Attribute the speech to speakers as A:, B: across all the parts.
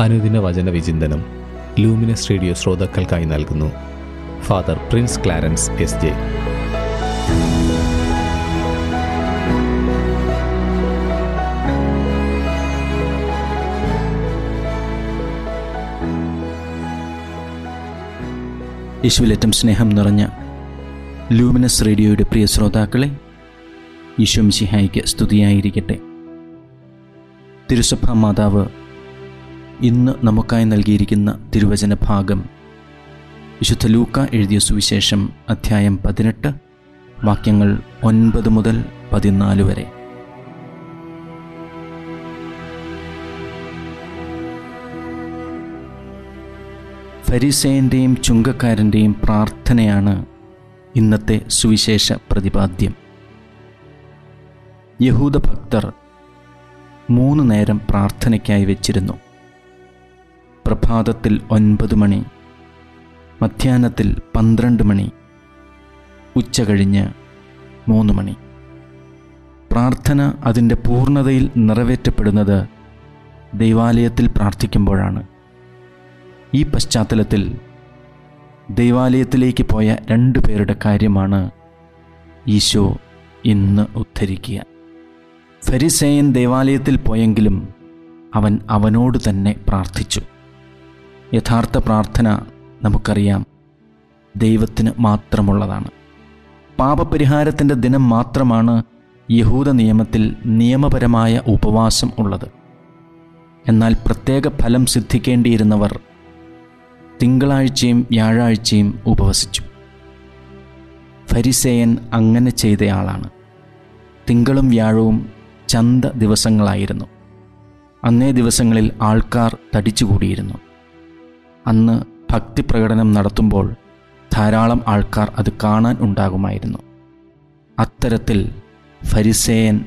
A: അനുദിന വചന വിചിന്തനം ലൂമിനസ് റേഡിയോ ശ്രോതാക്കൾക്കായി നൽകുന്നു. Father Prince Clarence S J.
B: യേശുവിലേറ്റം സ്നേഹം നിറഞ്ഞ ലൂമിനസ് റേഡിയോയുടെ പ്രിയ ശ്രോതാക്കളെ ഈശോമിശിഹായിക്ക് സ്തുതിയായിരിക്കട്ടെ. തിരുസഭ മാതാവ് ഇന്ന് നമുക്കായി നൽകിയിരിക്കുന്ന തിരുവചന ഭാഗം വിശുദ്ധ ലൂക്ക എഴുതിയ സുവിശേഷം അധ്യായം പതിനെട്ട് വാക്യങ്ങൾ ഒൻപത് മുതൽ പതിനാല് വരെ. ഫരിസേന്റെയും ചുങ്കക്കാരന്റെയും പ്രാർത്ഥനയാണ് ഇന്നത്തെ സുവിശേഷ പ്രതിപാദ്യം. യഹൂദ ഭക്തർ മൂന്ന് നേരം പ്രാർത്ഥനയ്ക്കായി വെച്ചിരുന്നു. പ്രഭാതത്തിൽ ഒൻപത് മണി മധ്യാഹ്നത്തിൽ പന്ത്രണ്ട് മണി ഉച്ച കഴിഞ്ഞ് മൂന്ന് മണി. പ്രാർത്ഥന അതിന്റെ പൂർണതയിൽ നിറവേറ്റപ്പെടുന്നത് ദൈവാലയത്തിൽ പ്രാർത്ഥിക്കുമ്പോഴാണ്. ഈ പശ്ചാത്തലത്തിൽ ദൈവാലയത്തിലേക്ക് പോയ രണ്ടു പേരുടെ കാര്യമാണ് ഈശോ ഇന്ന് ഉദ്ധരിക്കുക. ഫരിസേയൻ ദേവാലയത്തിൽ പോയെങ്കിലും അവൻ അവനോട് തന്നെ പ്രാർത്ഥിച്ചു. യഥാർത്ഥ പ്രാർത്ഥന നമുക്കറിയാം. ദൈവത്തിന് മാത്രമുള്ളതാണ്. പാപപരിഹാരത്തിന്റെ ദിനം മാത്രമാണ് യഹൂദ നിയമത്തിൽ നിയമപരമായ ഉപവാസം ഉള്ളത്. എന്നാൽ പ്രത്യേക ഫലം സിദ്ധിക്കേണ്ടിയിരുന്നവർ തിങ്കളാഴ്ചയും വ്യാഴാഴ്ചയും ഉപവസിച്ചു. ഫരിസേയൻ അങ്ങനെ ചെയ്തയാളാണ് തിങ്കളും വ്യാഴവും ചന്ത ദിവസങ്ങളായിരുന്നു. അന്നേ ദിവസങ്ങളിൽ ആൾക്കാർ തടിച്ചുകൂടിയിരുന്നു. അന്ന് ഭക്തി പ്രകടനം നടത്തുമ്പോൾ ധാരാളം ആൾക്കാർ അത് കാണാൻ ഉണ്ടാകുമായിരുന്നു. അത്തരത്തിൽ ഫരിസേയൻ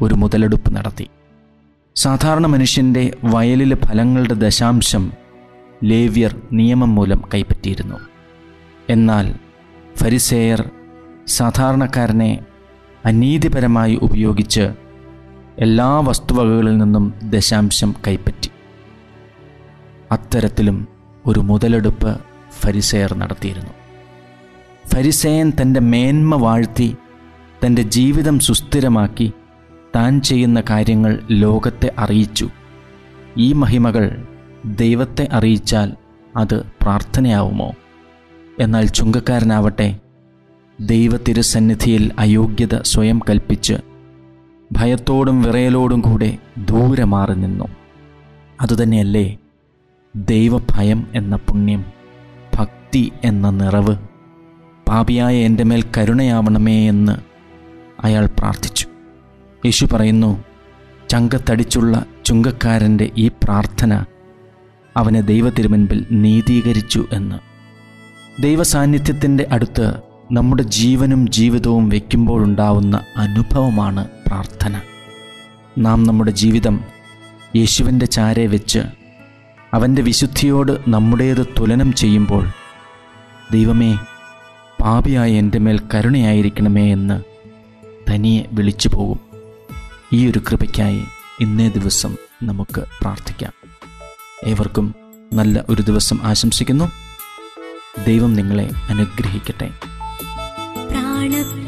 B: ഒരു മുതലെടുപ്പ് നടത്തി. സാധാരണ മനുഷ്യന്റെ വയലിലെ ഫലങ്ങളുടെ ദശാംശം ലേവ്യർ നിയമം മൂലം കൈപ്പറ്റിയിരുന്നു. എന്നാൽ ഫരിസേയർ സാധാരണക്കാരനെ അനീതിപരമായി ഉപയോഗിച്ച് എല്ലാ വസ്തുവകകളിൽ നിന്നും ദശാംശം കൈപ്പറ്റി. അത്തരത്തിലും ഒരു മുതലെടുപ്പ് ഫരിസേയർ നടത്തിയിരുന്നു. ഫരിസേയൻ തന്റെ മേന്മ വാഴ്ത്തി തന്റെ ജീവിതം സുസ്ഥിരമാക്കി താൻ ചെയ്യുന്ന കാര്യങ്ങൾ ലോകത്തെ അറിയിച്ചു. ഈ മഹിമകൾ ദൈവത്തെ അറിയിച്ചാൽ അത് പ്രാർത്ഥനയാവുമോ? എന്നാൽ ചുങ്കക്കാരനാവട്ടെ ദൈവ തിരുസന്നിധിയിൽ അയോഗ്യത സ്വയം കൽപ്പിച്ച് ഭയത്തോടും വിറയലോടും കൂടെ ദൂരെ മാറി നിന്നു. അതുതന്നെയല്ലേ ദൈവഭയം എന്ന പുണ്യം ഭക്തി എന്ന നിറവ് പാപിയായ എന്റെ മേൽ കരുണയാവണമേ എന്ന് അയാൾ പ്രാർത്ഥിച്ചു. യേശു പറയുന്നു ചങ്കത്തടിച്ചുള്ള ചുങ്കക്കാരന്റെ ഈ പ്രാർത്ഥന അവനെ ദൈവത്തിരുമുൻപിൽ നീതീകരിച്ചു എന്ന്. ദൈവസാന്നിധ്യത്തിന്റെ അടുത്ത് നമ്മുടെ ജീവനും ജീവിതവും വയ്ക്കുമ്പോഴുണ്ടാവുന്ന അനുഭവമാണ് പ്രാർത്ഥന. നാം നമ്മുടെ ജീവിതം യേശുവിന്റെ ചാരെ വെച്ച് അവന്റെ വിശുദ്ധിയോട് നമ്മുടേത് തുലനം ചെയ്യുമ്പോൾ ദൈവമേ പാപിയായ എന്റെ മേൽ കരുണയായിരിക്കണമേ എന്ന് തനിയെ വിളിച്ചു പോകും. ഈ ഒരു കൃപയ്ക്കായി ഇന്നേ ദിവസം നമുക്ക് പ്രാർത്ഥിക്കാം. ഏവർക്കും നല്ല ഒരു ദിവസം ആശംസിക്കുന്നു. ദൈവം നിങ്ങളെ അനുഗ്രഹിക്കട്ടെ.
C: പ്രാണപ്രിയ